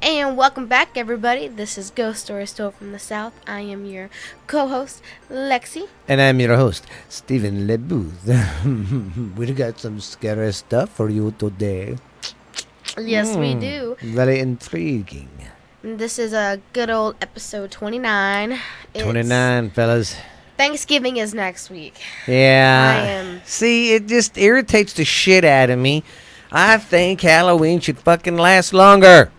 And welcome back, everybody. This is Ghost Stories Told from the South. I am your co-host, Lexi. And I'm your host, Stephen LeBooth. We've got some scary stuff for you today. Yes, we Hmm, do. Very intriguing. This is a good old episode 29. It's- 29, fellas. Thanksgiving is next week. Yeah. I am- See, it just irritates the shit out of me. I think Halloween should fucking last longer.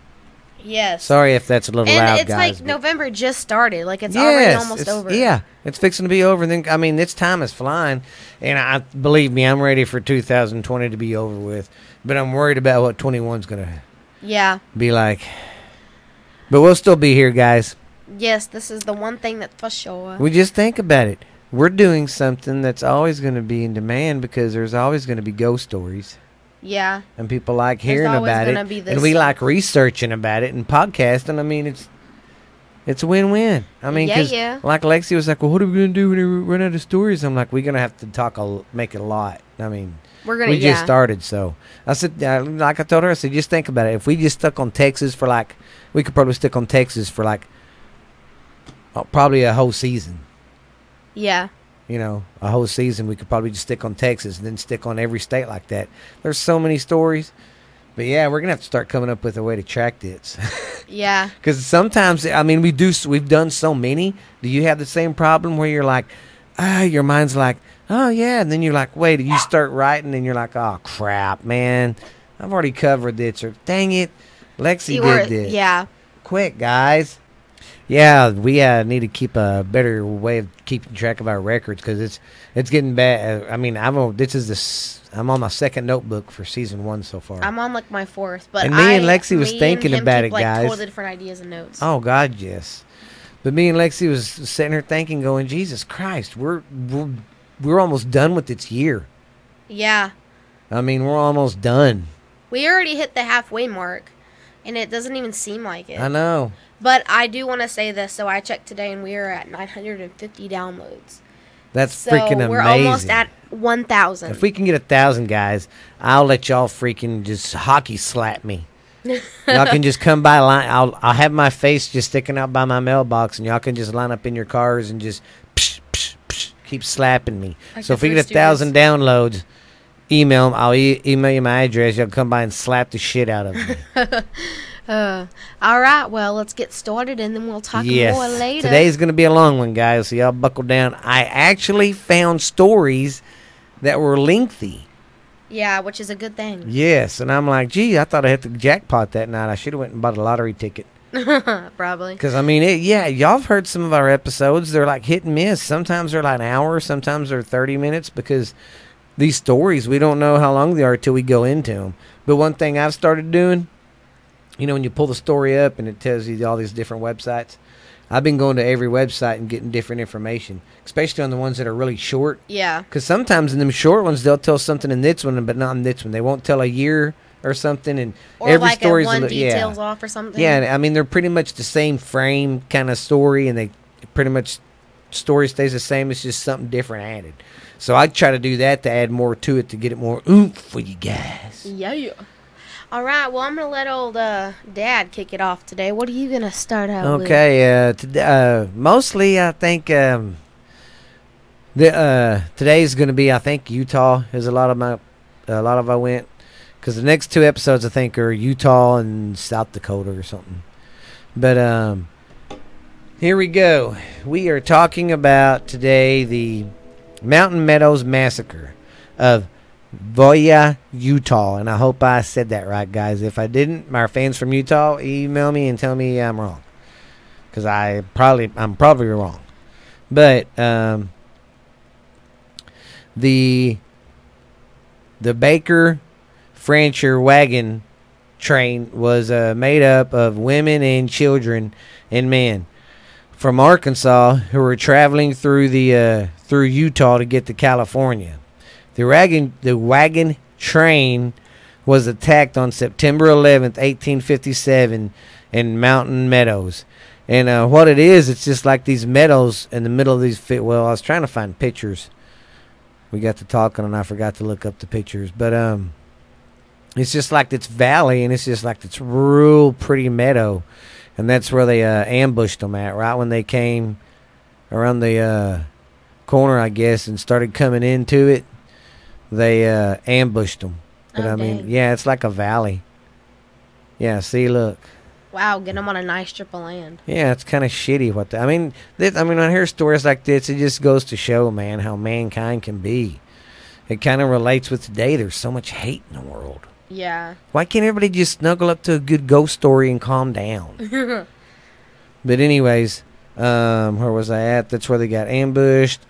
Yes. Sorry if that's a little and loud, it's guys. like November just started. Like it's already almost it's- over. Yeah, it's fixing to be over. And then I mean, this time is flying, and I believe me, I'm ready for 2020 to be over with. But I'm worried about what 21's gonna Yeah. be like. But we'll still be here, guys. Yes, this is the one thing that for sure. We just think about it. We're doing something that's always going to be in demand because there's always going to be ghost stories, yeah. and people like hearing always about it, gonna be and we like researching about it and podcasting. I mean, it's it's a win-win. I mean, Yeah, 'cause yeah. like Lexi was like, "Well, what are we going to do when we run out of stories?" I'm like, "We're going to have to talk a l- make it a lot." I mean, We're gonna we yeah. just started, so I said, uh, like I told her, I said, just think about it. If we just stuck on Texas for like, we could probably stick on Texas for like, uh, probably a whole season. Yeah. You know, a whole season. We could probably just stick on Texas and then stick on every state like that. There's so many stories, but yeah, we're gonna have to start coming up with a way to track this. Yeah. Because sometimes, I mean, we do. We've done so many. Do you have the same problem where you're like, ah, your mind's like, oh yeah, and then you're like, wait, you start writing, and you're like, oh crap, man, I've already covered this, or dang it, Lexi You did were- this. yeah. Quick, guys. Yeah, we uh, need to keep a better way of keeping track of our records because it's it's getting bad. I mean, I'm on, this is this. I'm on my second notebook for season one so far. I'm on like my fourth, but And me and Lexi was thinking about keep, it, like, guys. Totally different ideas and notes. Oh God, yes. But me and Lexi was sitting here thinking, going, Jesus Christ, we're we're we're almost done with this year. Yeah, I mean, we're almost done. we already hit the halfway mark, and it doesn't even seem like it. I know. But I do want to say this. So I checked today, and we are at 950 downloads. That's So freaking amazing. we're almost at 1,000. If we can get a thousand guys, I'll let y'all freaking just hockey slap me. y'all can just come by line. I'll I'll have my face just sticking out by my mailbox, and y'all can just line up in your cars and just psh, psh, psh, keep slapping me. Like so if we get a thousand downloads, email. I'll e- email you my address. Y'all come by and slap the shit out of me. Uh, all right, well, let's get started, and then we'll talk yes. more later. Today's gonna be a long one, guys. So y'all buckle down. I actually found stories that were lengthy. yeah, which is a good thing. Yes, and I'm like, gee, I thought I hit the jackpot that night. I should have went and bought a lottery ticket. Probably. Because I mean, it, yeah, y'all have heard some of our episodes. They're like hit and miss. Sometimes they're like an hour. Sometimes they're thirty minutes because these stories we don't know how long they are till we go into them. But one thing I've started doing, you know, when you pull the story up and it tells you all these different websites. I've been going to every website and getting different information, especially on the ones that are really short. Yeah. Because sometimes in them short ones, they'll tell something in this one, but not in this one. They won't tell a year or something, and Or every like a story's one li- details yeah. off or something. Yeah, I mean they're pretty much the same frame kind of story, and they pretty much story stays the same. It's just something different added. So I try to do that to add more to it to get it more oomph for you guys. Yeah. All right. Well, I'm gonna let old uh, Dad kick it off today. What are you gonna start out with? Okay, uh, today, uh, mostly I think um, the uh, today's going to be I think Utah is a lot of my a lot of I went because the next two episodes I think are Utah and South Dakota or something. But um, here we go. We are talking about today the Mountain Meadows massacre of Voya, Utah, and I hope I said that right, guys. If I didn't, my fans from Utah, email me and tell me I'm wrong, because I probably I'm probably wrong. But um, the the Baker Fancher wagon train was uh, made up of women and children and men from Arkansas who were traveling through the uh, through Utah to get to California. The wagon the wagon train was attacked on September 11th, 1857 in Mountain Meadows. And uh, what it is, it's just like these meadows in the middle of these. Fi- well, I was trying to find pictures. We got to talking, and I forgot to look up the pictures. But um, it's just like this valley, and it's just like this real pretty meadow, and that's where they uh, ambushed them at right when they came around the uh, corner, I guess, and started coming into it. They uh, ambushed them, but Oh, I mean, dang. yeah, it's like a valley. Yeah, see, look. Wow, get them on a nice strip of land. Yeah, it's kind of shitty. What the, I mean, this, I mean, when I hear stories like this, it just goes to show, man, how mankind can be. It kind of relates with today. There's so much hate in the world. Yeah. Why can't everybody just snuggle up to a good ghost story and calm down? but anyways, um, where was I at? That's where they got ambushed.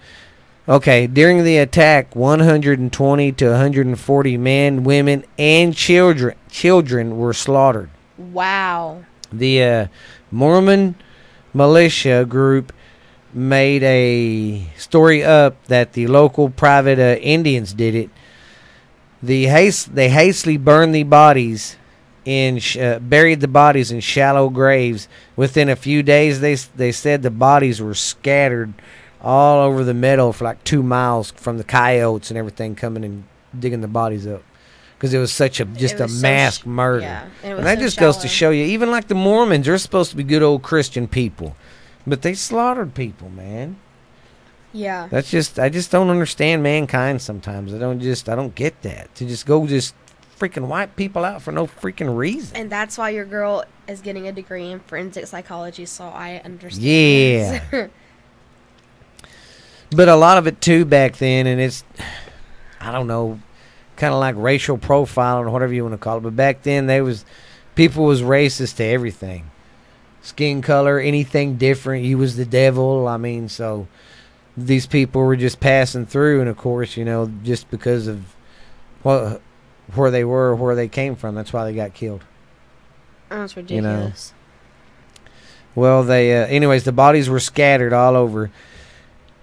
Okay, during the attack, 120 to 140 men, women, and children children were slaughtered. wow. The uh, Mormon militia group made a story up that the local Paiute uh, Indians did it. The haste, they hastily burned the bodies in sh- uh, buried the bodies in shallow graves. Within a few days, they s- they said the bodies were scattered all over the meadow for like two miles from the coyotes and everything coming and digging the bodies up because it was such a just a so mass sh- murder. Yeah. And, it was And that so just goes to show you, even like the Mormons, they're supposed to be good old Christian people, but they slaughtered people, man. Yeah. That's just, I just don't understand mankind sometimes. I don't just, I don't get that. To just go just freaking wipe people out for no freaking reason. And that's why your girl is getting a degree in forensic psychology, so I understand. Yeah. But a lot of it too back then, and it's, I don't know, kind of like racial profiling or whatever you want to call it. But back then, they was, people was racist to everything, skin color, anything different. You was the devil. I mean, so these people were just passing through, and of course, you know, just because of what where they were, where they came from, that's why they got killed. That's You know. Well, they, uh, anyways, the bodies were scattered all over.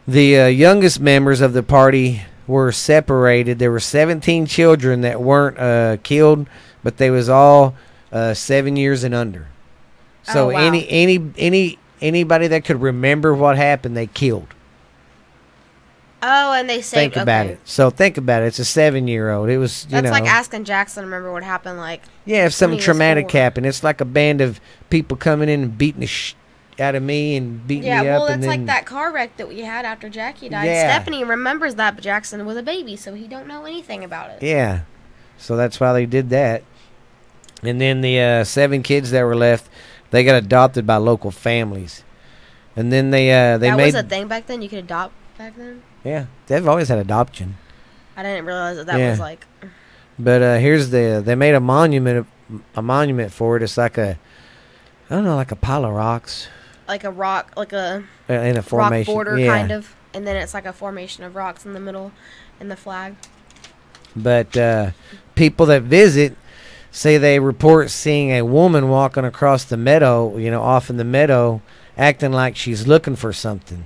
The uh, youngest members of the party were separated. There were 17 children that weren't uh, killed, but they was all uh, seven years and under. So Oh, wow. any any any anybody that could remember what happened, they killed. Oh, and they saved. think about it. So think about it. It's a seven year old. It was you That's know like asking Jackson. Remember what happened? Like, yeah. If something traumatic happened, it's like a band of people coming in and beating the sh- out of me and beating yeah. me Well, up. that's and then, like that car wreck that we had after Jackie died. Yeah. Stephanie remembers that, but Jackson was a baby, so he don't know anything about it. Yeah. So that's why they did that. And then the uh, seven kids that were left, they got adopted by local families. And then they uh, they that made was a thing back then. You could adopt back then. yeah they've always had adoption. I didn't realize that that Yeah. was like. But uh, here's the they made a monument a monument for it. It's like a I don't know like a pile of rocks like a rock, like a uh, in a formation. rock border yeah. kind of, and then it's like a formation of rocks in the middle, in the flag. But uh, people that visit say they report seeing a woman walking across the meadow, you know, off in the meadow, acting like she's looking for something.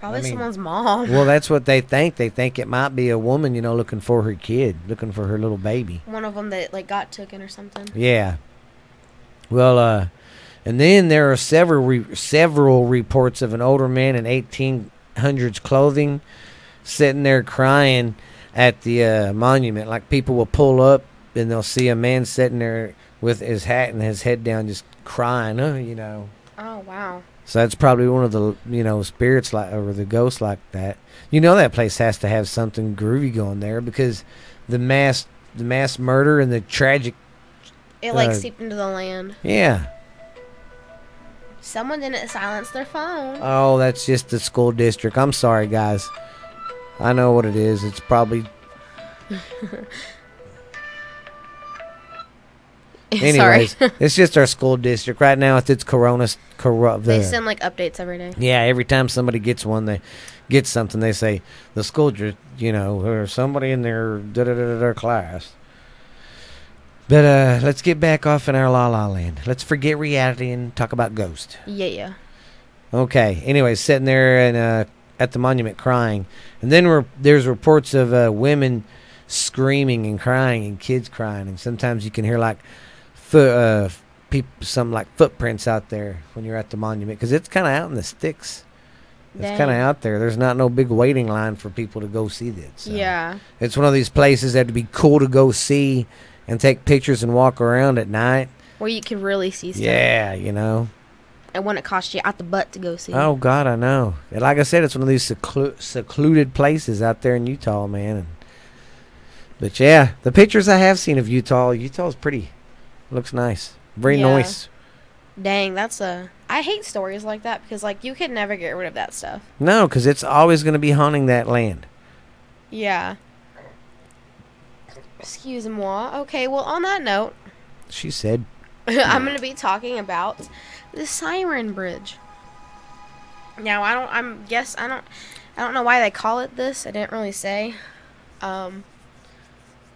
Probably mean- someone's mom. Well, that's what they think. They think it might be a woman, you know, looking for her kid, looking for her little baby. One of them that like got taken or something. Yeah. Well, uh, and then there are several re- several reports of an older man in 1800s clothing sitting there crying at the uh, monument. Like people will pull up and they'll see a man sitting there with his hat and his head down, just crying. Uh, you know. Oh wow. So that's probably one of the you know spirits like or the ghosts like that. You know that place has to have something groovy going there because the mass the mass murder and the tragic It like Uh, seeped into the land. yeah. Someone didn't silence their phone. Oh, that's just the school district. I'm sorry, guys. I know what it is. It's probably anyways. it's just our school district right now. It's its Corona corrupt. they send like updates every day. Yeah, every time somebody gets one, they get something. They say the school, you know, or somebody in their da da da da class. But uh, let's get back off in our la la land. Let's forget reality and talk about ghosts. Yeah, yeah. Okay. Anyway, sitting there and uh, at the monument crying, and then re- there's reports of uh, women screaming and crying and kids crying, and sometimes you can hear like foot, uh, people, some like footprints out there when you're at the monument because it's kind of out in the sticks. It's kind of out there. There's not no big waiting line for people to go see this. so. Yeah. It's one of these places that'd be cool to go see and take pictures and walk around at night. Where you can really see stuff. Yeah, you know. And when it costs you out the butt to go see. Oh God, I know. And like I said, it's one of these seclu- secluded places out there in Utah, man. And, but yeah, the pictures I have seen of Utah, Utah's pretty. Looks nice. Very Yeah. nice. Dang, that's a. I hate stories like that because like you could never get rid of that stuff. No, because it's always going to be haunting that land. Yeah. Excuse moi. Okay, well on that note, She said. I'm going to be talking about the Siren Bridge. Now, I don't I'm guess I don't I don't know why they call it this. I didn't really say. Um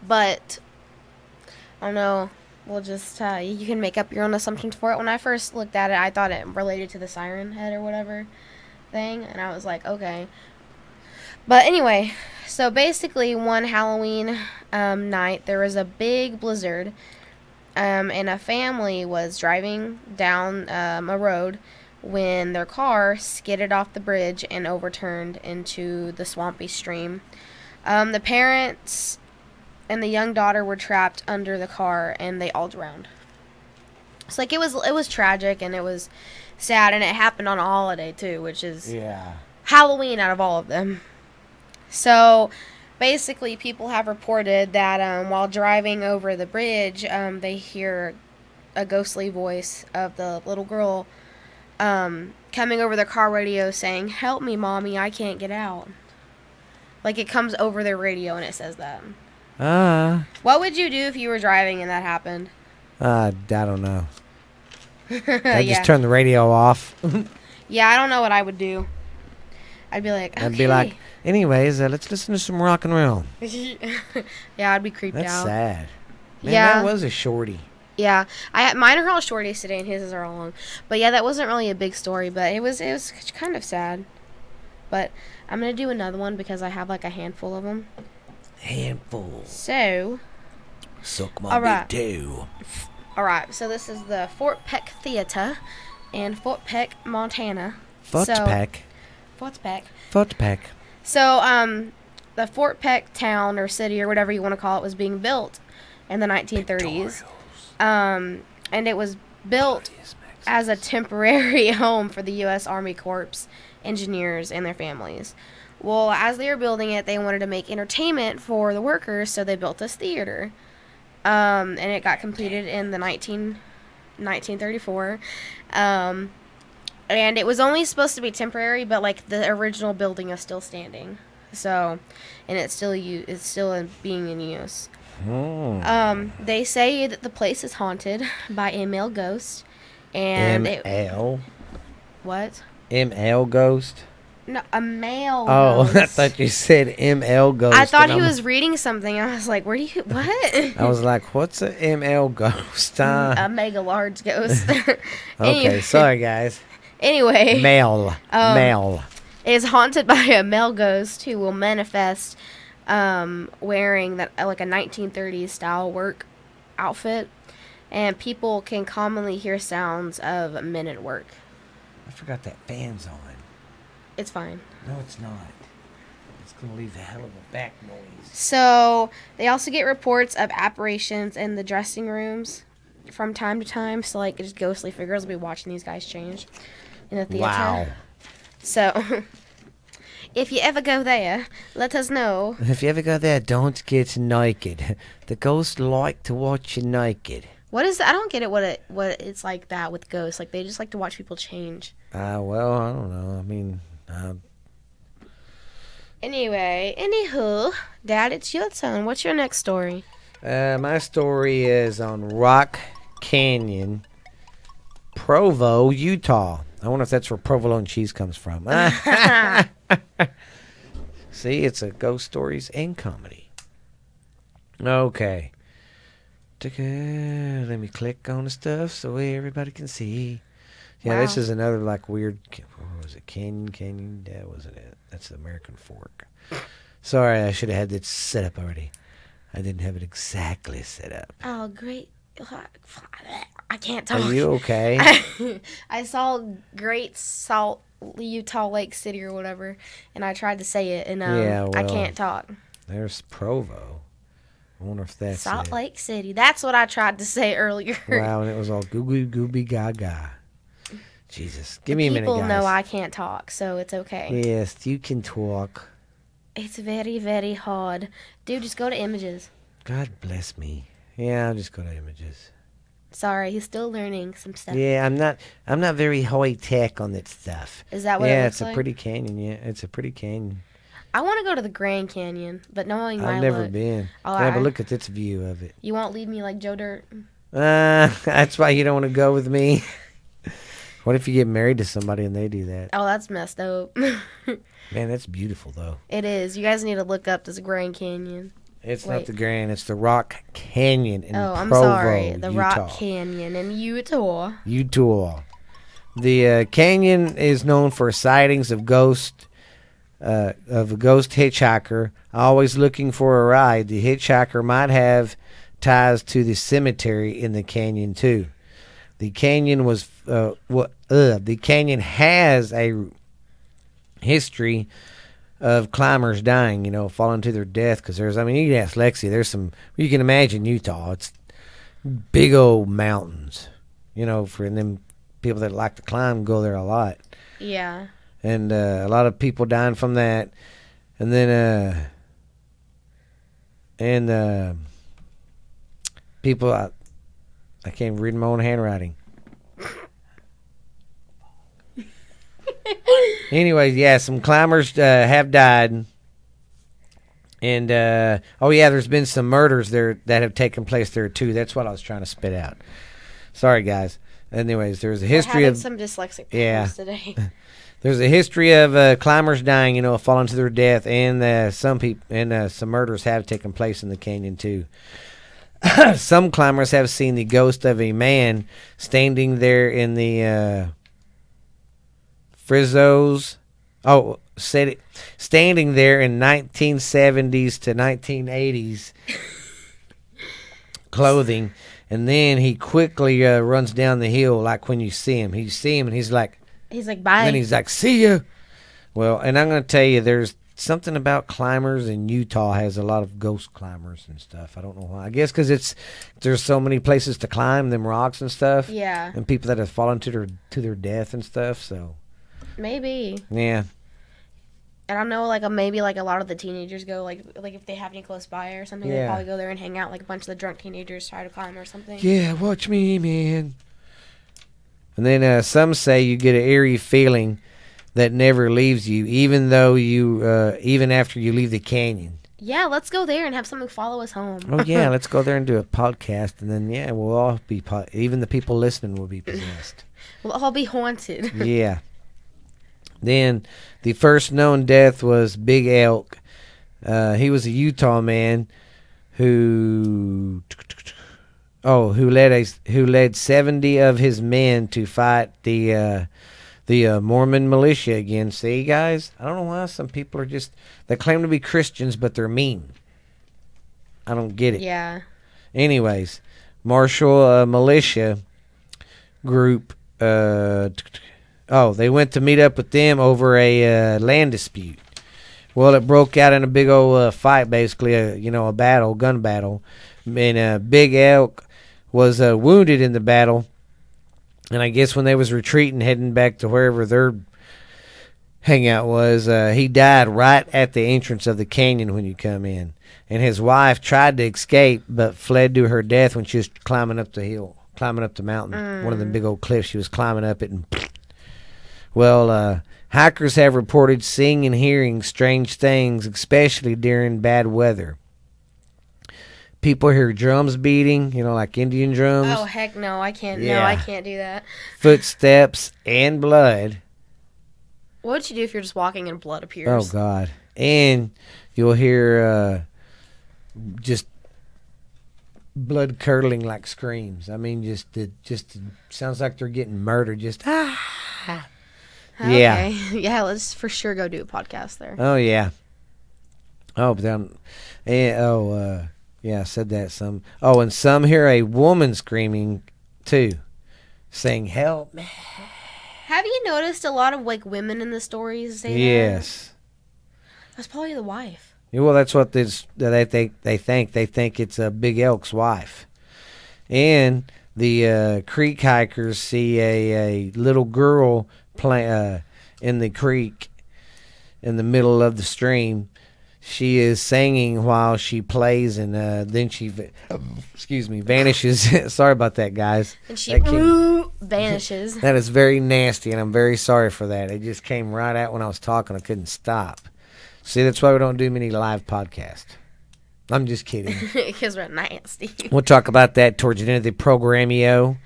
but I don't know. We'll just uh, you can make up your own assumptions for it. When I first looked at it, I thought it related to the siren head or whatever thing, and I was like, okay. But anyway, so basically, one Halloween um, night, there was a big blizzard, um, and a family was driving down um, a road when their car skidded off the bridge and overturned into the swampy stream. Um, the parents and the young daughter were trapped under the car, and they all drowned. It's like it was it was tragic and it was sad, and it happened on a holiday too, which is Yeah. Halloween out of all of them. So basically, people have reported that um, while driving over the bridge, um, they hear a ghostly voice of the little girl um, coming over their car radio saying, Help me, mommy, I can't get out. Like it comes over their radio and it says that. Ah. What would you do if you were driving and that happened? Uh, I don't know. I yeah. just turn the radio off. yeah, I don't know what I would do. I'd be like, I'd be like, anyways, uh, let's listen to some rock and roll. yeah, I'd be creeped That's out. sad. Man, Yeah. that was a shorty. Yeah, I had mine are all shorties today, and his are all long. But yeah, that wasn't really a big story, but it was it was kind of sad. But I'm gonna do another one because I have like a handful of them. Handful. So, Suck my All right. toe. all right, so this is the Fort Peck Theater in Fort Peck, Montana. Fort So- pack. Fort Peck. Foot pack. So, um, the Fort Peck town or city or whatever you want to call it was being built in the 1930s. Um, and it was built as a temporary home for the U.S. Army Corps engineers and their families. Well, as they were building it, they wanted to make entertainment for the workers, so they built this theater. Um, and it got completed in the 19, 1934. Um, and it was only supposed to be temporary, but like the original building is still standing. So, and it's still u- it's still in, being in use. Hmm. Um, they say that the place is haunted by a male ghost, and it, ML. what? ML ghost. No, a male. Oh, I ghost. thought you said ML ghost. I thought he I'm- was reading something. I was like, "Where do you what?" I was like, what's a ML ghost? Uh, a mega large ghost. okay, sorry guys. Anyway, Male. Um, Male. is haunted by a male ghost who will manifest um, wearing that uh, like a 1930s style work outfit, and people can commonly hear sounds of men at work. I forgot that fan's on. It's fine. No, it's not. It's gonna leave a hell of a back noise. So they also get reports of apparitions in the dressing rooms from time to time. So like just ghostly figures will be watching these guys change in the theater. Wow. So if you ever go there, let us know. If you ever go there, don't get naked. The ghosts like to watch you naked. What is I don't get it what it what it's like that with ghosts. Like they just like to watch people change. Ah, well, I don't know. I mean, uh, Anyway, anywho, Dad, it's your turn. What's your next story? uh, my story is on Rock Canyon, Provo, Utah. I wonder if that's where provolone cheese comes from. See, it's a ghost stories and comedy. Okay. Let me click on the stuff so everybody can see. Yeah, this is another like weird. What was it? Canyon, Canyon. That wasn't it. That's the American fork. Sorry, I should have had this set up already. I didn't have it exactly set up. Oh, great. I can't talk. Are you okay? I saw Great Salt Utah Lake City or whatever, and I tried to say it, and um, Yeah, I can't talk. There's Provo. I wonder if that's Salt it. Lake City. That's what I tried to say earlier. Wow, and it was all goo goo gooby gaga. Jesus, give me a minute, People know I can't talk, so it's okay. Yes, you can talk. It's very, very hard. Dude, just go to images. God bless me. Yeah, I'll just go to images. Sorry, he's still learning some stuff. Yeah, I'm not. I'm not very high tech on that stuff. Is that what yeah, it it's a like? pretty canyon. Yeah, it's a pretty canyon. I want to go to the Grand Canyon, but knowing I've never look, been. Oh, yeah, I- but look at this view of it. you won't leave me like Joe Dirt. Uh, that's why you don't want to go with me. what if you get married to somebody and they do that? Oh, that's messed up. Man, that's beautiful though. it is. You guys need to look up this Grand Canyon. It's Wait. not the Grand. It's the Rock Canyon in oh, I'm Provo, sorry. The Utah. Rock Canyon in Utah. Utah. The uh, canyon is known for sightings of ghost uh, of a ghost hitchhiker always looking for a ride. The hitchhiker might have ties to the cemetery in the canyon too. The canyon was uh, what uh, the canyon has a history of climbers dying, you know, falling to their death because there's I mean you can ask Lexi, there's some you can imagine Utah. It's big old mountains, you know, for them people that like to climb go there a lot, Yeah. and uh, a lot of people dying from that, and then uh, and uh, people I, I can't read my own handwriting. Anyway, yeah, some climbers uh, have died. And uh, oh yeah, there's been some murders there that have taken place there too. That's what I was trying to spit out. Sorry, guys. Anyways, there's a history of some dyslexic Yeah. today. there's a history of uh, climbers dying, you know, falling to their death, and uh, some people and uh, some murders have taken place in the canyon too. some climbers have seen the ghost of a man standing there in the uh, frizzos. Oh, said it, standing there in 1970s to 1980s clothing, and then he quickly uh, runs down the hill like when you see him. You see him, and he's like. He's like, bye. Then he's like, "See you. Well, and I'm going to tell you, there's something about climbers in Utah has a lot of ghost climbers and stuff. I don't know why. I guess because it's there's so many places to climb them rocks and stuff, yeah, and people that have fallen to their to their death and stuff. So maybe. yeah, And I don't know, like, uh, maybe like a lot of the teenagers go, like, like if they have any close by or something, they Yeah. probably go there and hang out. Like a bunch of the drunk teenagers try to climb or something. yeah, watch me, man. And then uh, some say you get an eerie feeling that never leaves you, even though you uh, even after you leave the canyon. Yeah, let's go there and have something follow us home. Oh yeah, let's go there and do a podcast, and then yeah, we'll all be po- even the people listening will be possessed. we'll all be haunted. yeah. Then the first known death was Big Elk. Uh, he was a Utah man who oh who led a who led seventy of his men to fight the uh, the uh, Mormon militia again. See, guys, I don't know why some people are just they claim to be Christians, but they're mean. I don't get it. yeah. Anyways, Marshall uh, militia group. Uh, t- t- oh, they went to meet up with them over a uh, land dispute. Well, it broke out in a big old uh, fight, basically, a you know a battle, gun battle, and uh, Big Elk was uh, wounded in the battle. And I guess when they was retreating, heading back to wherever their hangout was, uh, he died right at the entrance of the canyon when you come in. And his wife tried to escape, but fled to her death when she was climbing up the hill, climbing up the mountain, one of the big old cliffs. She was climbing up it, and well, uh, hikers have reported seeing and hearing strange things, especially during bad weather. People hear drums beating, you know, like Indian drums, Oh heck no, I can't. No, I can't do that. footsteps, and blood. What would you do if you're just walking and blood appears? Oh? God! And you'll hear uh, just blood curdling like screams. I mean, just it just sounds like they're getting murdered. Just ah. Yeah. Okay. yeah, let's for sure go do a podcast there. Oh yeah. Oh, but then, and, oh uh, yeah, I said that some. Oh, and some hear a woman screaming too, saying "Help me!" Have you noticed a lot of like women in the stories? Yes. That's probably the wife. Yeah, well, that's what this they think. They think they think it's a Big Elk's wife, and the uh, creek hikers see a, a little girl play uh, in the creek in the middle of the stream. She is singing while she plays, and uh, then she, va- excuse me, vanishes. Sorry about that, guys. And she That came- vanishes. That is very nasty, and I'm very sorry for that. It just came right out when I was talking. I couldn't stop. See, that's why we don't do many live podcasts. I'm just kidding. Because we're nasty. we'll talk about that towards the end of the programio.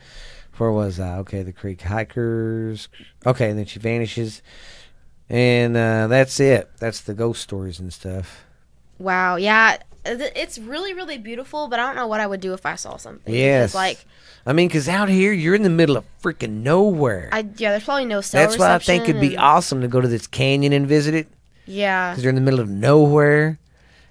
Where was I? Okay, the Creek Hikers. Okay, and then she vanishes. And uh, that's it. That's the ghost stories and stuff. Wow. Yeah. It's really, really beautiful, but I don't know what I would do if I saw something. Yes. Because, like, I mean, because out here, you're in the middle of freaking nowhere. I yeah, there's probably no cell that's why I think it'd be awesome to go to this canyon and visit it. Yeah. because you're in the middle of nowhere,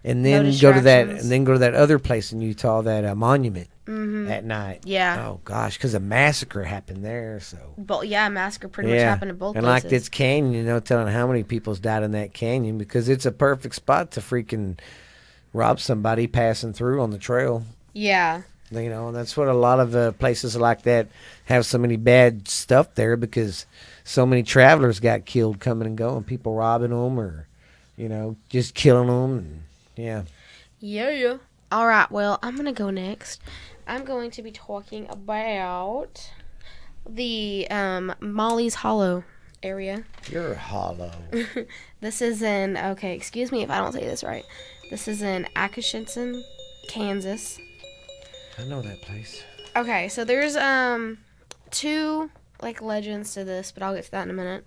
and No then go to that, and then go to that other place in Utah, that uh, monument Mm-hmm. at night. Yeah. Oh gosh, because a massacre happened there. So But yeah, massacre pretty much happened in both and places. like this canyon, you know, telling how many people's died in that canyon because it's a perfect spot to freaking rob somebody passing through on the trail. yeah. You know, and that's what a lot of uh, places like that have so many bad stuff there because so many travelers got killed coming and going, people robbing them or, you know, just killing them. And, yeah. Yeah, yeah. All right. Well, I'm gonna go next. I'm going to be talking about the um, Molly's Hollow area. You're hollow. This is in okay. Excuse me if I don't say this right. This is in Atchison, Kansas. I know that place. Okay, so there's um two like legends to this, but I'll get to that in a minute.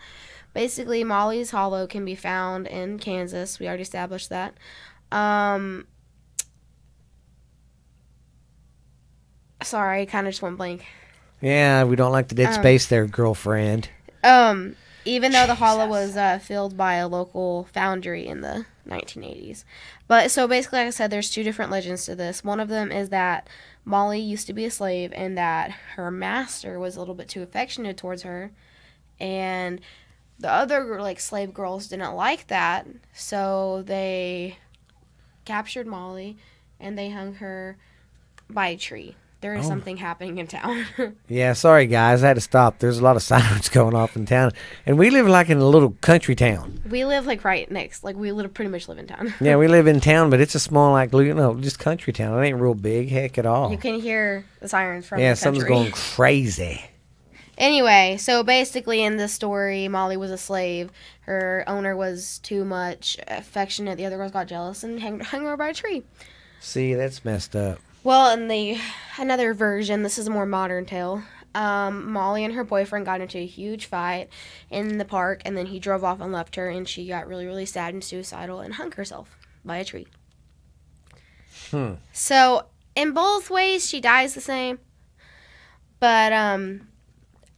Basically, Molly's Hollow can be found in Kansas. We already established that. Um Sorry, I kind of just went blank. Yeah, we don't like the dead Um, space there, girlfriend. Um, even though the hollow was uh, filled by a local foundry in the 1980s. But so basically, like I said, there's two different legends to this. One of them is that Molly used to be a slave and that her master was a little bit too affectionate towards her. And the other like slave girls didn't like that, so they captured Molly and they hung her by a tree. There is Oh. something happening in town. Yeah, sorry guys, I had to stop. There's a lot of sirens going off in town, and we live like in a little country town. we live like right next, like we live, pretty much live in town. Yeah, we live in town, but it's a small, like you know, just country town. It ain't real big, heck at all. You can hear the sirens from yeah, something's going crazy. Anyway, so basically in this story, Molly was a slave. Her owner was too much affectionate. The other girls got jealous and hung, hung her by a tree. See, that's messed up. Well, in the another version, this is a more modern tale. Um, Molly and her boyfriend got into a huge fight in the park, and then he drove off and left her, and she got really, really sad and suicidal and hung herself by a tree. Hmm. So, in both ways, she dies the same. But um,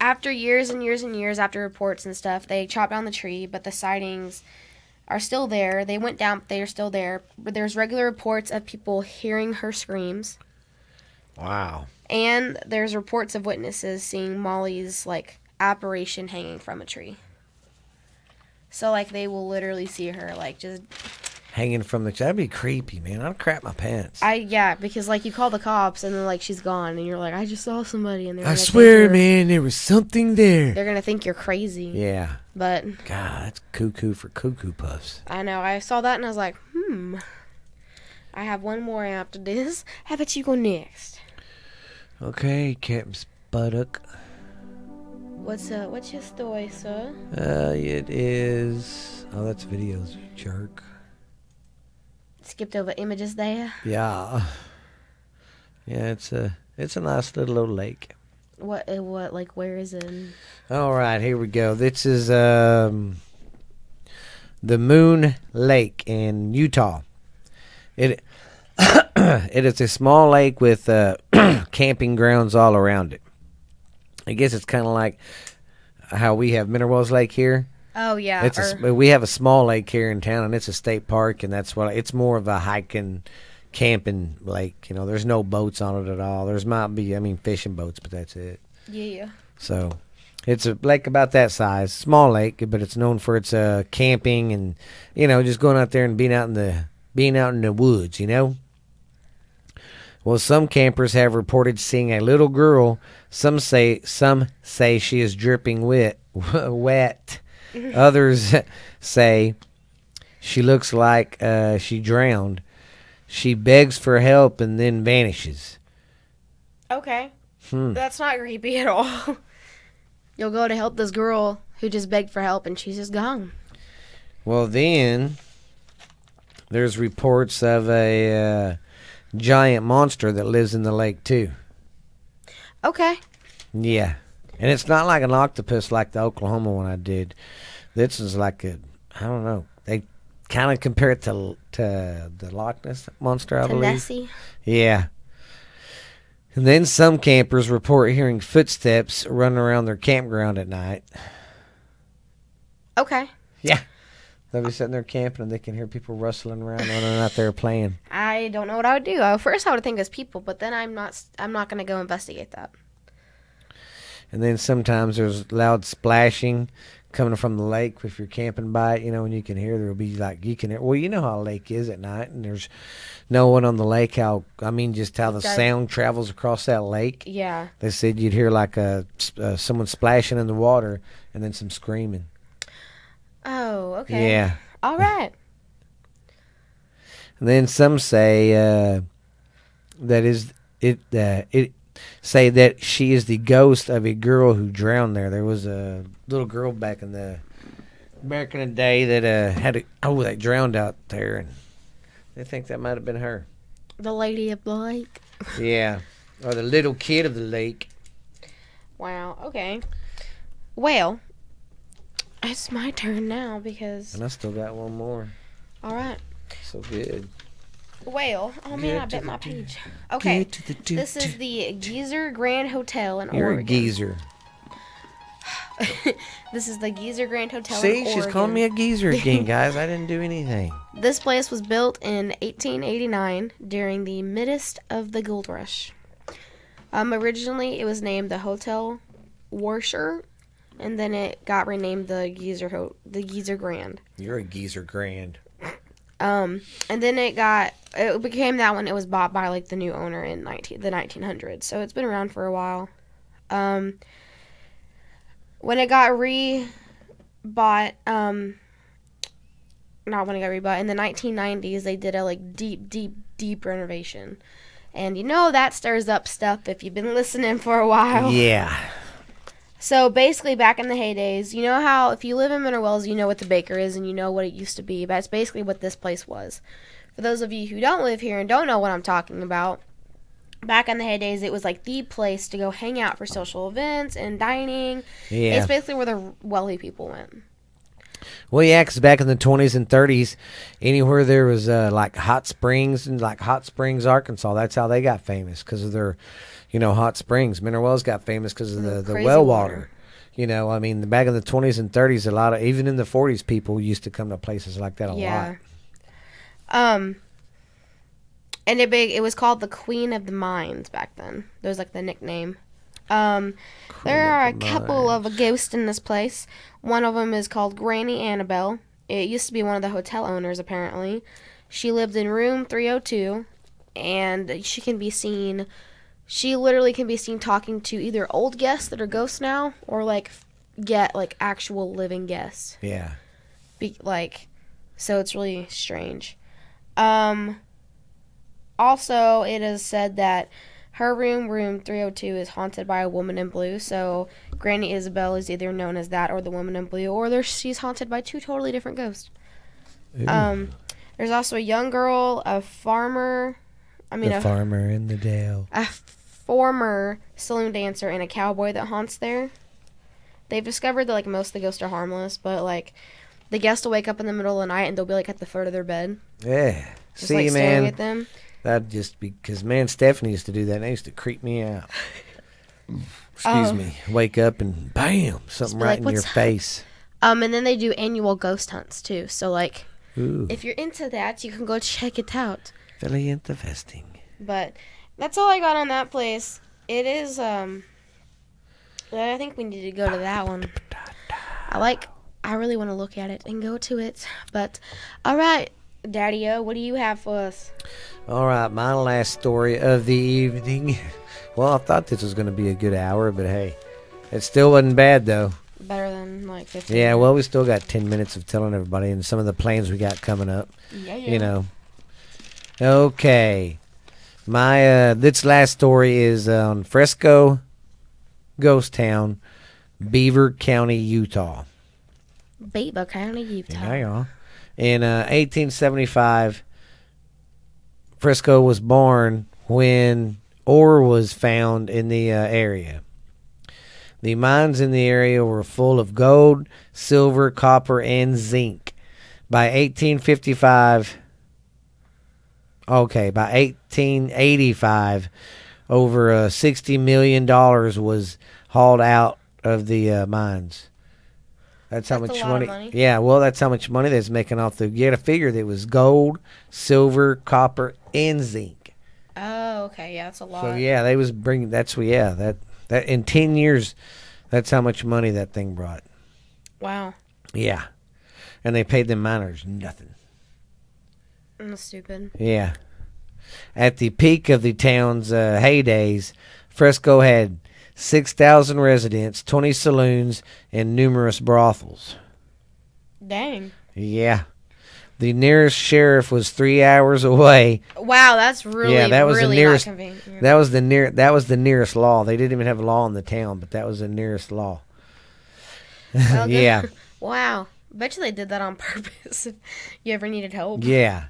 after years and years and years, after reports and stuff, they chopped down the tree, but the sightings are still there. They went down, but they are still there. But there's regular reports of people hearing her screams. Wow. And there's reports of witnesses seeing Molly's like apparition hanging from a tree. So like they will literally see her like just Hanging from the that'd be creepy, man. I'd crap my pants. I yeah because like you call the cops and then like she's gone and you're like I just saw somebody and they're I swear, man, there was something there. they're gonna think you're crazy. Yeah. But God, that's cuckoo for cuckoo puffs. I know I saw that and I was like hmm. I have one more after this. How about you go next? Okay, Captain Spuddock. What's uh what's your story, sir? Uh, it is. Oh, that's videos, jerk. Skipped over images there. Yeah. Yeah, it's a it's a nice little old lake. What uh, what like where is it? All right, here we go. This is um the Moon Lake in Utah. It it is a small lake with uh, camping grounds all around it. I guess it's kind of like how we have Mineral Wells Lake here. Oh yeah. It's or- s- we have a small lake here in town, and it's a state park, and that's what it's more of a hiking, camping lake. You know, there's no boats on it at all. There's might be, I mean, fishing boats, but that's it. yeah. So, It's a lake about that size, small lake, but it's known for its uh, camping and you know just going out there and being out in the being out in the woods. You know. Well, some campers have reported seeing a little girl. Some say some say she is dripping wet. wet. Others say she looks like uh, she drowned. She begs for help and then vanishes. Okay. Hmm. That's not creepy at all. You'll go to help this girl who just begged for help and she's just gone. Well, then there's reports of a uh, giant monster that lives in the lake too. Okay. Yeah, and it's not like an octopus like the Oklahoma one I did. This is like a I don't know. They kind of compare it to to the Loch Ness monster, I To believe. Nessie. Yeah. And then some campers report hearing footsteps running around their campground at night. Okay. Yeah. They'll be sitting there camping and they can hear people rustling around they're out there playing. I don't know what I would do. First, I would think it's people, but then I'm not. I'm not gonna go investigate that. And then sometimes there's loud splashing coming from the lake if you're camping by it, you know, and you can hear there'll be like you can hear well, you know how a lake is at night and there's no one on the lake, how I mean just how the sound travels across that lake. Yeah. They said you'd hear like a uh, someone splashing in the water and then some screaming. Oh. Okay. Yeah. All right. And then some say uh, that is it. Uh, it say that she is the ghost of a girl who drowned there. There was a little girl back in the back in the day that uh, had a, oh that drowned out there, and they think that might have been her. The lady of the lake. Yeah, or the little kid of the lake. Wow. Okay. Well, it's my turn now because. And I still got one more. All right. So good. Well, oh man, Get I bit my page. Okay. Get to the do- This is the Geiser Grand Hotel in You're a geezer. this is the Geiser Grand Hotel. See, in she's Oregon. calling me a geezer again, guys. I didn't do anything. This place was built in 1889 during the midst of the gold rush. Um, originally, it was named the Hotel Warshauer, and then it got renamed the Geiser Ho- the Geiser Grand. You're a geezer grand. Um, and then it got it became that one. it was bought by like the new owner in 19 the 1900s. So it's been around for a while. Um, when it got re bought, um, not when it got rebought in the 1990s, they did a like deep, deep, deep renovation. And you know that stirs up stuff if you've been listening for a while. Yeah. So basically, back in the heydays, you know how if you live in Mineral Wells, you know what the baker is and you know what it used to be. That's basically what this place was. For those of you who don't live here and don't know what I'm talking about, back in the heydays, it was like the place to go hang out for social events and dining. Yeah. It's basically where the wealthy people went. Well, yeah, 'cause back in the 20s and 30s, anywhere there was uh, like hot springs and like Hot Springs, Arkansas, that's how they got famous because of their, you know, hot springs. Mineral Wells got famous because of the, The crazy well water. water. You know, I mean, back in the 20s and 30s, a lot of, even in the 40s, people used to come to places like that a yeah. lot. Um. And it big. It was called the Queen of the Mines back then. That was like the nickname. Um. There are a couple of ghosts in this place. One of them is called Granny Annabelle. It used to be one of the hotel owners, apparently. She lived in room 302, and she can be seen. She literally can be seen talking to either old guests that are ghosts now, or like get like actual living guests. Yeah. Be- like, so it's really strange. Um. Also, it is said that her room, room 302, is haunted by a woman in blue. So, Granny Isabel is either known as that or the woman in blue, or there, she's haunted by two totally different ghosts. Ooh, Um, there's also a young girl, a farmer. I mean, the a, farmer in the dale. a former saloon dancer and a cowboy that haunts there. They've discovered that like most of the ghosts are harmless, but like the guests will wake up in the middle of the night and they'll be like at the foot of their bed, Yeah. just See, like staring man, at them. That'd just be because man, Stephanie used to do that. and They used to creep me out. Excuse Oh. me. Wake up and bam, something right like, in your face. Um, and then they do annual ghost hunts too. So like, Ooh, if you're into that, you can go check it out. very interesting. But that's all I got on that place. It is um, I think we need to go to that one. I like. I really want to look at it and go to it. But all right, Daddy O, what do you have for us? All right, my last story of the evening. Well, I thought this was going to be a good hour, but hey, it still wasn't bad though. Better than like 15. Yeah, well, we still got 10 minutes of telling everybody and some of the plans we got coming up. yeah, yeah. you know. Okay. My uh this last story is on Frisco Ghost Town, Beaver County, Utah. Beaver County, Utah. Yeah, yeah. In uh, 1875, Frisco was born when ore was found in the uh, area. The mines in the area were full of gold, silver, copper, and zinc. By 1855, okay, by 1885, over uh, 60 million dollars was hauled out of the uh, mines. That's how That's much money, money. Yeah, well, that's how much money that's making off the. You got to figure that it was gold, silver, copper, and zinc. Oh, okay. Yeah, that's a lot. So yeah, they was bringing. That's what. Yeah, that that in ten years, that's how much money that thing brought. Wow. Yeah, and they paid the miners nothing. That's stupid. Yeah. At the peak of the town's uh, heydays, Frisco had 6,000 residents, 20 saloons, and numerous brothels. Dang. Yeah. The nearest sheriff was three hours away. Wow, that's really, Yeah, that was the nearest- That was the near. That was the nearest law. They didn't even have a law in the town, but that was the nearest law. Well, yeah, Wow. Bet you they did that on purpose. if you ever needed help. yeah.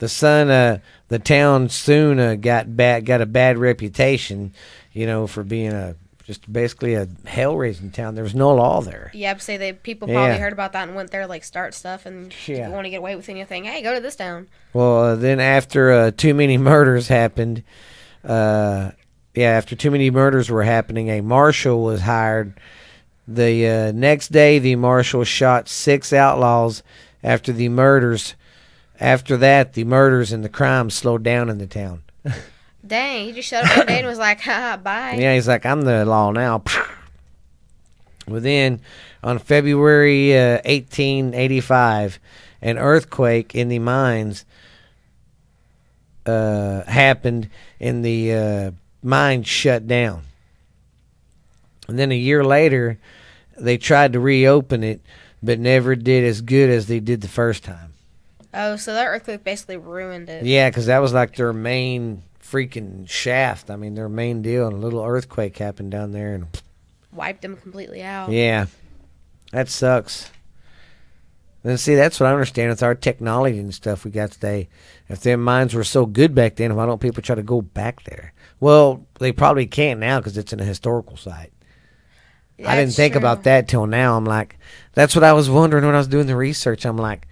The son, uh, the town soon uh, got bad, got a bad reputation, you know, for being a just basically a hell raising town. There was no law there. Yeah, but say they people probably Yeah. heard about that and went there like start stuff and Yeah. want to get away with anything. Hey, go to this town. Well, uh, then after uh, too many murders happened, uh, yeah, after too many murders were happening, a marshal was hired. The uh, next day, the marshal shot six outlaws after the murders. After that, the murders and the crimes slowed down in the town. Dang, he just shut up one day and was like, haha, bye. Yeah, he's like, I'm the law now. Well, then, on February uh, 1885, an earthquake in the mines uh, happened, and the uh, mines shut down. And then a year later, they tried to reopen it, but never did as good as they did the first time. Oh, so that earthquake basically ruined it. Yeah, because that was like their main freaking shaft. I mean, their main deal. And a little earthquake happened down there, and Wiped them completely out. Yeah, that sucks. Then see, that's what I understand with our technology and stuff we got today. If their minds were so good back then, why don't people try to go back there? Well, they probably can't now because it's in a historical site. I didn't think true. about that till now. I'm like, that's what I was wondering when I was doing the research. I'm like,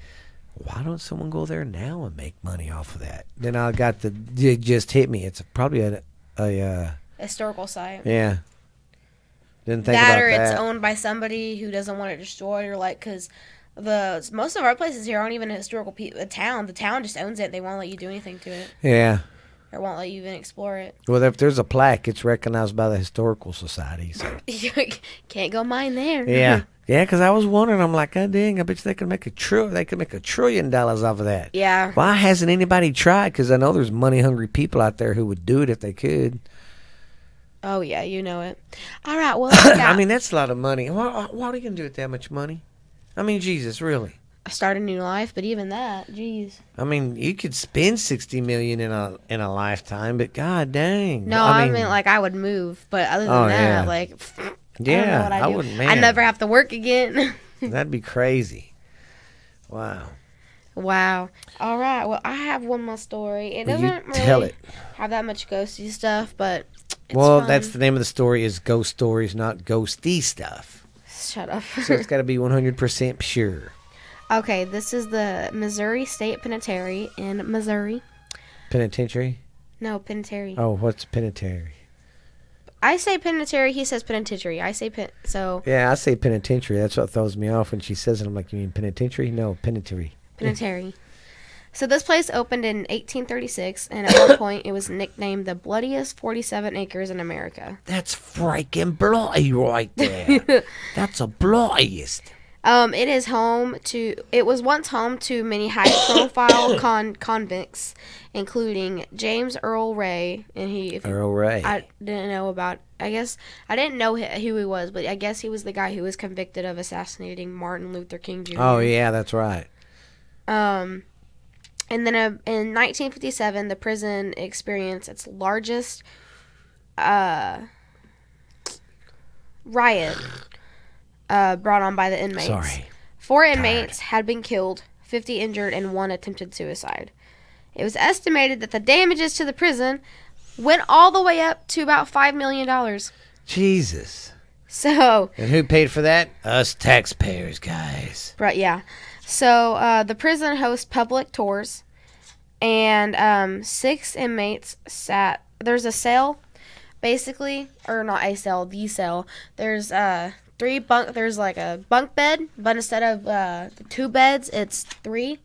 why don't someone go there now and make money off of that? Then I got the it just hit me. It's probably a, a uh, Historical site. yeah. Didn't think that about or that. it's owned by somebody who doesn't want it destroyed or like because the most of our places here aren't even a historical pe- a town the town just owns it they won't let you do anything to it yeah. Or won't let you even explore it Well, if there's a plaque, it's recognized by the historical society. So you can't go mine there yeah, yeah. Because I was wondering, I'm like, God dang, I bet you they could make a trill. They could make a trillion dollars off of that. yeah Why hasn't anybody tried? Because I know there's money hungry people out there who would do it if they could. oh yeah you know it all right well I, mean, that's a lot of money. Why, why are you gonna do it that much money? I mean, Jesus, really? Start a new life but even that jeez I mean, you could spend sixty million in a in a lifetime, but god dang. no I, mean, like I would move but other than Oh, that yeah. like I yeah, I, I, do. wouldn't. I Man, never have to work again That'd be crazy. Wow. wow all right well I have one more story it Will doesn't really tell it? have that much ghosty stuff but well, fun. that's the name of the story is ghost stories, not ghosty stuff. Shut up. So it's got to be 100% pure. Okay, this is the Missouri State Penitentiary in Missouri. Penitentiary? No, penitentiary. Oh, what's penitentiary? I say penitentiary, he says penitentiary. I say pen. So, Yeah, I say penitentiary. That's what throws me off when she says it. I'm like, you mean penitentiary? No, penitentiary. penitentiary. So this place opened in 1836, and at one point it was nicknamed the bloodiest 47 acres in America. That's freaking bloody right there. That's a bloodiest. Um, it is home to. It was once home to many high-profile con- convicts, including James Earl Ray, and he. If Earl Ray. I didn't know about. I guess I didn't know who he was, but I guess he was the guy who was convicted of assassinating Martin Luther King Jr. oh yeah, that's right. Um, and then uh, in 1957, the prison experienced its largest uh, riot uh, brought on by the inmates. Sorry. Four inmates had been killed, 50 injured, and one attempted suicide. It was estimated that the damages to the prison went all the way up to about $5 million. Jesus. So, And who paid for that? Us taxpayers, guys. Right, yeah. So uh, the prison hosts public tours, and um, six inmates sat. There's a cell, basically, or not a cell, the cell. There's uh three bunk. There's like a bunk bed, but instead of uh, two beds, it's three,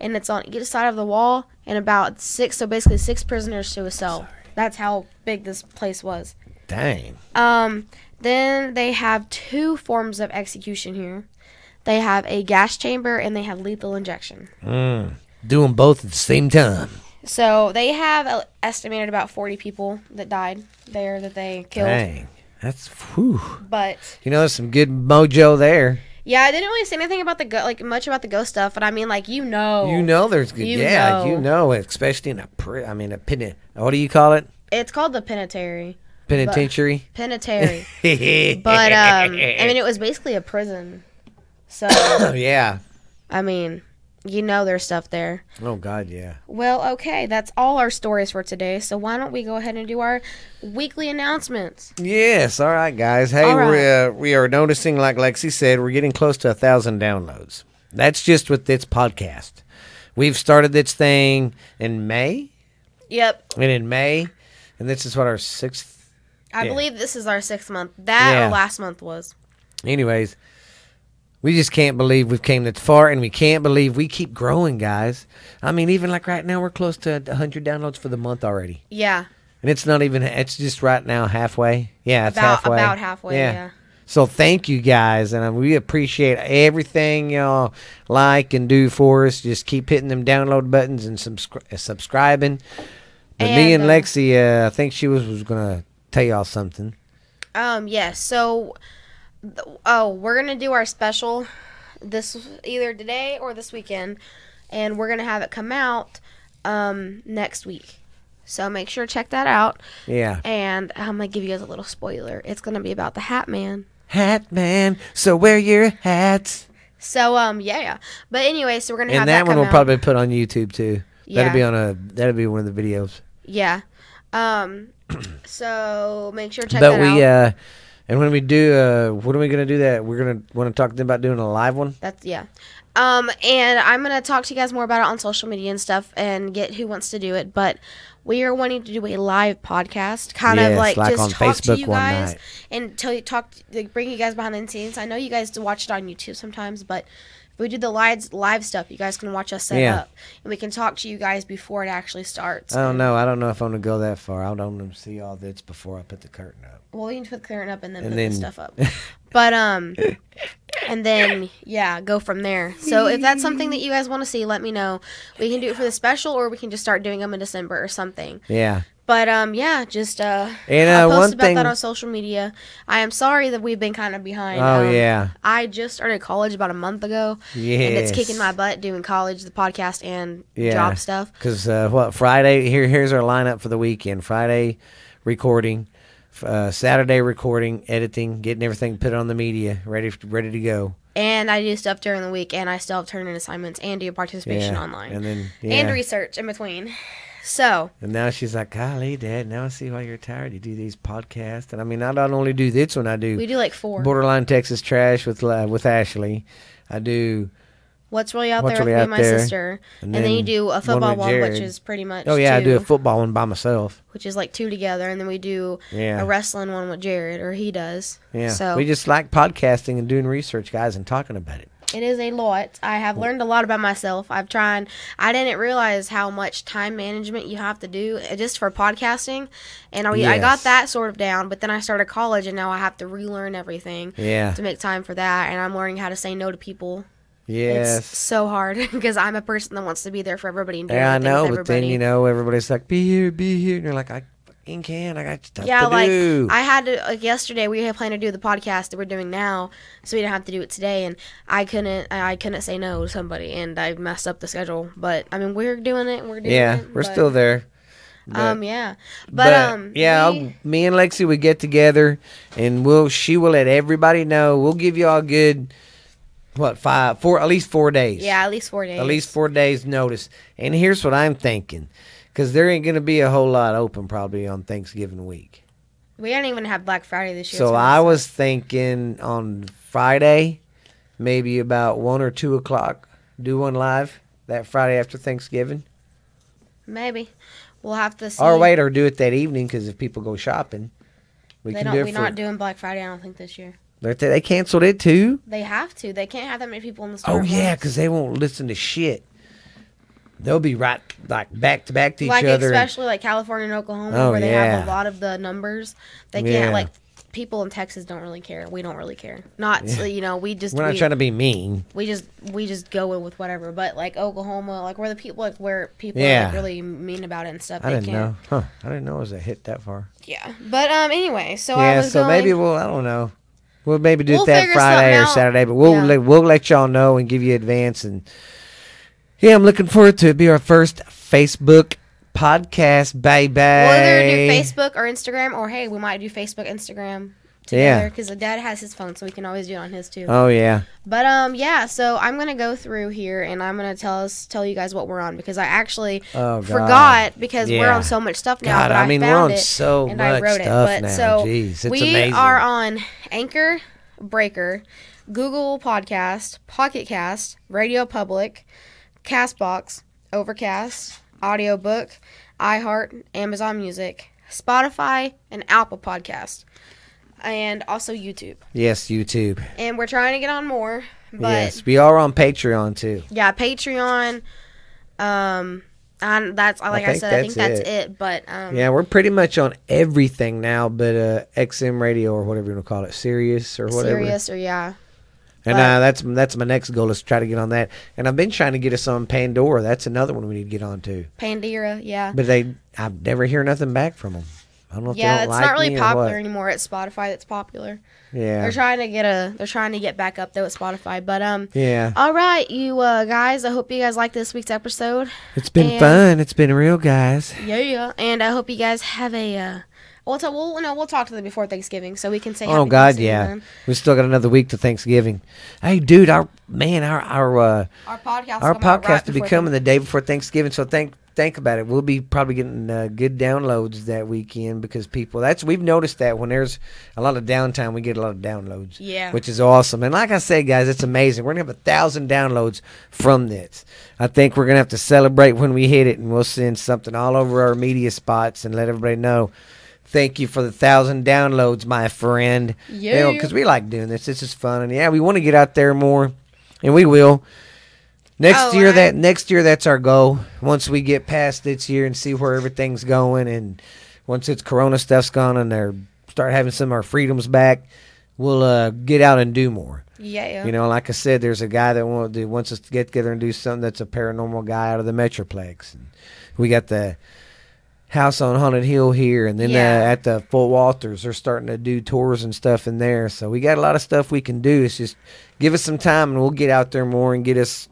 and it's on each side of the wall, and about six. So basically, six prisoners to a cell. That's how big this place was. Dang. Um, then they have two forms of execution here. They have a gas chamber and they have lethal injection. Mm. Doing both at the same time. So they have uh, estimated about 40 people that died there that they killed. Dang. That's whew. But You know, there's some good mojo there. yeah, I didn't really say anything about the go- like much about the ghost stuff, but I mean like you know, You know, there's good. You yeah, know. you know, especially in a. Pri- I mean, a pen. What do you call it? it's called the penitentiary. Penitentiary. Penitentiary. but um, I mean it was basically a prison. So yeah. I mean, you know there's stuff there. Oh God, yeah. Well, okay, that's all our stories for today. So why don't we go ahead and do our weekly announcements? Yes. All right, guys. Hey, right. we're uh, we are noticing, like Lexi said, we're getting close to a thousand downloads. That's just with this podcast. We've started this thing in May, Yep, and in May, and this is what our sixth. I Yeah. believe this is our sixth month. That Yeah. or last month was. Anyways, we just can't believe we've came that far, and we can't believe we keep growing, guys. I mean, even like right now, we're close to hundred downloads for the month already, Yeah, and it's not even. It's just right now halfway. Yeah, it's about halfway. about halfway. Yeah. So thank you guys, and we appreciate everything y'all like and do for us. Just keep hitting them download buttons and subscri- uh, subscribing. But me and And, uh, Lexi, uh, I think she was was gonna tell y'all something. Um. Yes. so, oh, we're gonna do our special this either today or this weekend, and we're gonna have it come out um next week. So make sure to check that out. Yeah, And I'm gonna give you guys a little spoiler. It's gonna be about the Hat Man. hat man. So wear your hats. So um yeah, yeah. But anyway, so we're gonna have that. And that one out. probably put on YouTube too. Yeah. That'll be on a. That'll be one of the videos. Yeah. Um. so make sure to check but that we, out. uh, and when we do, uh, what are we gonna do? That we're gonna want to talk to them about doing a live one. That's yeah. Um, and I'm gonna talk to you guys more about it on social media and stuff, and get who wants to do it. But we are wanting to do a live podcast, kind of like, like just talk to you guys and tell you talk, like, bring you guys behind the scenes. I know you guys do watch it on YouTube sometimes, but if we do the live live stuff, you guys can watch us set Yeah. up, and we can talk to you guys before it actually starts. I don't know. I don't know if I'm gonna go that far. I don't want to see all this before I put the curtain up. Well, we can put the curtain up and then And put then- the stuff up. But um, and then yeah, go from there. So if that's something that you guys want to see, let me know. We can do it for the special, or we can just start doing them in December or something. Yeah. But um, yeah, just uh, And I'll uh, post one about thing. that on social media. I am sorry that we've been kind of behind. Oh Um, yeah. I just started college about a month ago, Yeah, and it's kicking my butt doing college, the podcast, and Yeah. job stuff. Because uh, what Friday? Here, here's our lineup for the weekend. Friday, recording. Uh, Saturday, recording, editing, getting everything put on the media, ready, ready to go. And I do stuff during the week, and I still have turn in assignments and do participation Yeah. online And then yeah. and research in between. So And now she's like, golly, Dad, now I see why you're tired. You do these podcasts. And I mean, I not only do this one, I do we do like four. Borderline Texas Trash with uh, with Ashley. I do, What's really out What's there with Really me and my There. sister, and, and, then, you do a football with one, which is pretty much oh, yeah, I do a football one by myself. which is like two together, and then we do Yeah. a wrestling one with Jared, or he does. Yeah. So we just like podcasting and doing research, guys, and talking about it. It is a lot. I have learned a lot about myself. I've tried. I didn't realize how much time management you have to do uh, just for podcasting, and I, I got that sort of down. But then I started college, and now I have to relearn everything Yeah. to make time for that. And I'm learning how to say no to people. Yes. It's so hard because I'm a person that wants to be there for everybody and do Yeah, I know, but then you know everybody's like, "Be here, be here," and you're like, "I fucking can. I got stuff yeah, to like do." I had to like yesterday. We had planned to do the podcast that we're doing now, so we didn't have to do it today. And I couldn't, I couldn't say no to somebody, and I messed up the schedule. But I mean, we're doing it. We're doing yeah, it. we're but, still there. um, yeah, but, um, yeah, we- me and Lexi would get together, and we'll she will let everybody know. We'll give you all good, what five, four, at least four days. yeah, at least four days. at least four days notice. And here's what I'm thinking, because there ain't gonna be a whole lot open probably on Thanksgiving week. We didn't even have Black Friday this year. So I was thinking on Friday, maybe about one or two o'clock, do one live that Friday after Thanksgiving. maybe we'll have to see. Or wait, or do it that evening because if people go shopping, we they can don't. do We're for. not doing Black Friday. I don't think this year. They they canceled it too. They have to. They can't have that many people in the store. Oh yeah, because they won't listen to shit. They'll be right like back to back to each like other. and- especially like California and Oklahoma, Oh, where they have a lot of the numbers. They Yeah. can't like people in Texas don't really care. We don't really care. Not so, you know we just We're not we, trying to be mean. we just we just go in with whatever. But like Oklahoma, like where the people like where people are like really mean about it and stuff. I they didn't can't. know. Huh? I didn't know it was a hit that far. Yeah, but um anyway, so I yeah, so going, maybe we'll. I don't know. We'll maybe do We'll it that Friday or out. Saturday, but we'll Yeah. let, we'll let y'all know and give you advance. And yeah, I'm looking forward to it. Be our first Facebook podcast, baby. We'll either do Facebook or Instagram, or hey, we might do Facebook, Instagram. Together because the dad has his phone, so we can always do it on his too. Oh yeah, But um, yeah. So I'm gonna go through here and I'm gonna tell us, tell you guys what we're on because I actually Oh, forgot because we're on so much stuff now. God, but I mean we're on it so and I much wrote stuff it. But now. so Jeez, it's we amazing. are on Anchor, Breaker, Google Podcast, Pocket Cast, Radio Public, Castbox, Overcast, Audiobook, iHeart, Amazon Music, Spotify, and Apple Podcast, and also YouTube. yes, YouTube. And we're trying to get on more, but yes, we are on Patreon too. yeah, Patreon. Um, and that's like I, think said, I think that's that's it. But um, Yeah, we're pretty much on everything now, but uh, XM Radio or whatever you want to call it, Sirius or whatever. Sirius or yeah, And But- uh, that's that's my next goal is to try to get on that. And I've been trying to get us on Pandora. That's another one we need to get on too. Pandora, yeah, But they, I never hear nothing back from them. I don't know if yeah. It's don't not like really popular anymore. It's Spotify that's popular. Yeah, They're trying to get a. They're trying to get back up though with Spotify. But um, yeah. all right, you uh, guys. I hope you guys like this week's episode. It's been and- fun. It's been real, guys. Yeah, yeah. And I hope you guys have a. Uh, we'll, t- we'll no, we'll talk to them before Thanksgiving so we can say. Oh God, yeah. We still got another week to Thanksgiving. Hey, dude, our man, our our uh, Our podcast. our will come out podcast right will be coming the day before Thanksgiving. So think think about it. We'll be probably getting uh, good downloads that weekend because people. That's we've noticed that when there's a lot of downtime, we get a lot of downloads. Yeah. which is awesome. And like I said, guys, it's amazing. We're gonna have a thousand downloads from this. I think we're gonna have to celebrate when we hit it, and we'll send something all over our media spots and let everybody know. Thank you for the thousand downloads, my friend. Yeah. because we like doing this. This is fun, and yeah, we want to get out there more, and we will. Next Oh, year, I- that next year, that's our goal. Once we get past this year and see where everything's going, and once it's Corona stuff's gone and they're start having some of our freedoms back, we'll uh, get out and do more. Yeah, yeah. You know, like I said, there's a guy that want, that wants us to get together and do something that's a paranormal guy out of the Metroplex. And we got the house on Haunted Hill here, and then Yeah. uh, at the Fort Walters, they're starting to do tours and stuff in there. So we got a lot of stuff we can do. It's just give us some time, and we'll get out there more and get us,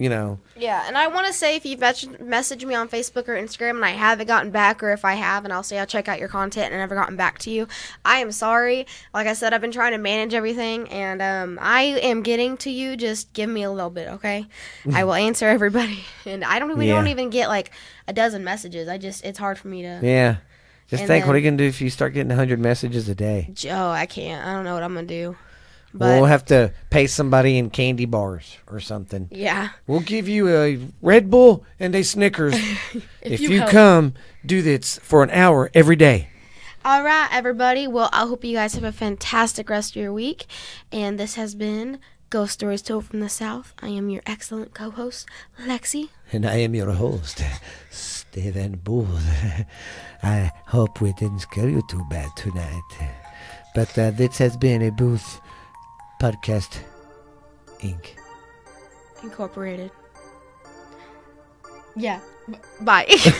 you know. Yeah, and I want to say if you've mess- messaged me on Facebook or Instagram and I haven't gotten back, or if I have and I'll say I'll check out your content and I never gotten back to you, I am sorry. Like I said, I've been trying to manage everything, and um, I am getting to you. Just give me a little bit, okay? I will answer everybody, and I don't. We Yeah. don't even get like a dozen messages. I just it's hard for me to. Yeah. Just think, what are you gonna do if you start getting hundred messages a day? Oh, I can't. I don't know what I'm gonna do. But we'll have to pay somebody in candy bars or something. yeah, We'll give you a Red Bull and a Snickers if, you, help. come do this for an hour every day. All right, everybody. Well, I hope you guys have a fantastic rest of your week. And this has been Ghost Stories Told from the South. I am your excellent co host, Lexi. And I am your host, Stephen Booth. I hope we didn't scare you too bad tonight. But uh, this has been a Booth Podcast Inc. Incorporated. Yeah. B- bye.